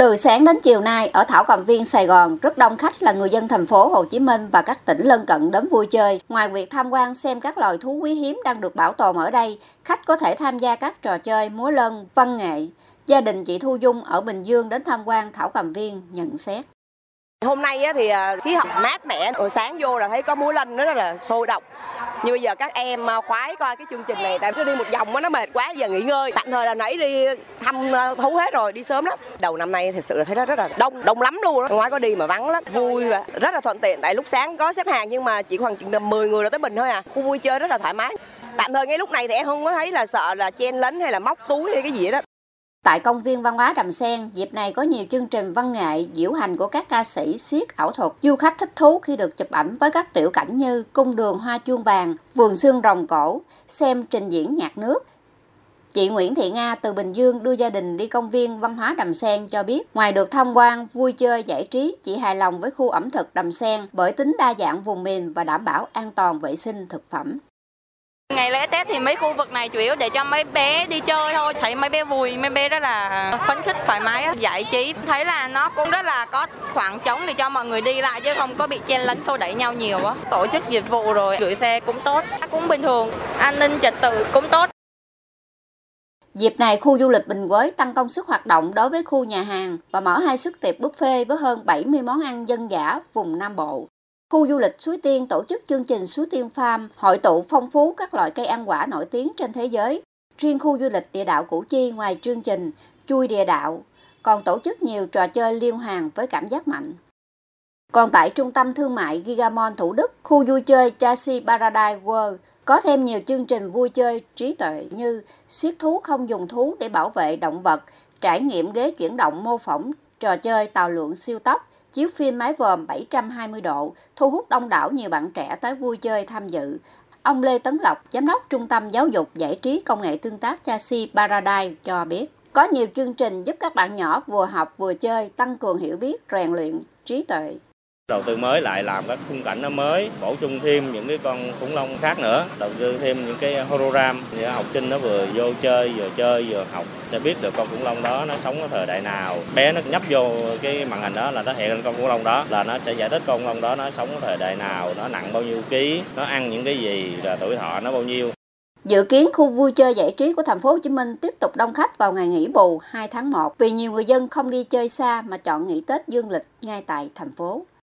Từ sáng đến chiều nay, ở Thảo Cầm Viên, Sài Gòn, rất đông khách là người dân thành phố Hồ Chí Minh và các tỉnh lân cận đến vui chơi. Ngoài việc tham quan xem các loài thú quý hiếm đang được bảo tồn ở đây, khách có thể tham gia các trò chơi múa lân, văn nghệ. Gia đình chị Thu Dung ở Bình Dương đến tham quan Thảo Cầm Viên nhận xét. Hôm nay thì à, khí hậu mát mẻ, buổi sáng vô là thấy có múa lân nó rất là sôi động. Như bây giờ các em à, khoái coi cái chương trình này tại nó đi một vòng nó mệt quá giờ nghỉ ngơi. Tạm thời là nãy đi thăm à, thú hết rồi, đi sớm lắm. Đầu năm nay thật sự là thấy nó rất là đông, đông lắm luôn. Đó. Ngoài có đi mà vắng lắm, vui và rất là thuận tiện. Tại lúc sáng có xếp hàng nhưng mà chỉ khoảng chừng tầm 10 người là tới mình thôi à. Khu vui chơi rất là thoải mái. Tạm thời ngay lúc này thì em không có thấy là sợ là chen lấn hay là móc túi hay cái gì đó. Tại công viên văn hóa Đầm Sen, dịp này có nhiều chương trình văn nghệ, diễu hành của các ca sĩ siết ảo thuật. Du khách thích thú khi được chụp ảnh với các tiểu cảnh như cung đường hoa chuông vàng, vườn xương rồng cổ, xem trình diễn nhạc nước. Chị Nguyễn Thị Nga từ Bình Dương đưa gia đình đi công viên văn hóa Đầm Sen cho biết, ngoài được tham quan, vui chơi, giải trí, chị hài lòng với khu ẩm thực Đầm Sen bởi tính đa dạng vùng miền và đảm bảo an toàn vệ sinh thực phẩm. Ngày lễ Tết thì mấy khu vực này chủ yếu để cho mấy bé đi chơi thôi. Thấy mấy bé vui, mấy bé rất là phấn khích, thoải mái, giải trí. Thấy là nó cũng rất là có khoảng trống để cho mọi người đi lại chứ không có bị chen lấn xô đẩy nhau nhiều á. Tổ chức dịch vụ rồi gửi xe cũng tốt, cũng bình thường, an ninh trật tự cũng tốt. Dịp này, khu du lịch Bình Quế tăng công suất hoạt động đối với khu nhà hàng và mở hai suất tiệc buffet với hơn 70 món ăn dân dã vùng Nam Bộ. Khu du lịch Suối Tiên tổ chức chương trình Suối Tiên Farm, hội tụ phong phú các loại cây ăn quả nổi tiếng trên thế giới. Riêng khu du lịch địa đạo Củ Chi ngoài chương trình Chui địa đạo, còn tổ chức nhiều trò chơi liên hoàn với cảm giác mạnh. Còn tại trung tâm thương mại Gigamon Thủ Đức, khu vui chơi Chassis Paradise World có thêm nhiều chương trình vui chơi trí tuệ như siết thú không dùng thú để bảo vệ động vật, trải nghiệm ghế chuyển động mô phỏng trò chơi tàu lượn siêu tốc, chiếu phim mái vòm 720 độ, thu hút đông đảo nhiều bạn trẻ tới vui chơi tham dự. Ông Lê Tấn Lộc, Giám đốc Trung tâm Giáo dục Giải trí Công nghệ Tương tác Chasi Paradise cho biết, có nhiều chương trình giúp các bạn nhỏ vừa học vừa chơi, tăng cường hiểu biết, rèn luyện trí tuệ đầu tư mới lại làm các khung cảnh nó mới, bổ sung thêm những cái con khủng long khác nữa, đầu tư thêm những cái hologram để học sinh nó vừa vô chơi, vừa chơi, vừa học, sẽ biết được con khủng long đó nó sống ở thời đại nào bé nó nhấp vô cái màn hình đó là nó hiện lên con khủng long đó, là nó sẽ giải thích con khủng long đó nó sống ở thời đại nào, nó nặng bao nhiêu ký, nó ăn những cái gì là tuổi thọ nó bao nhiêu Dự kiến khu vui chơi giải trí của thành phố Hồ Chí Minh tiếp tục đông khách vào ngày nghỉ bù 2 tháng 1 vì nhiều người dân không đi chơi xa mà chọn nghỉ Tết dương lịch ngay tại thành phố.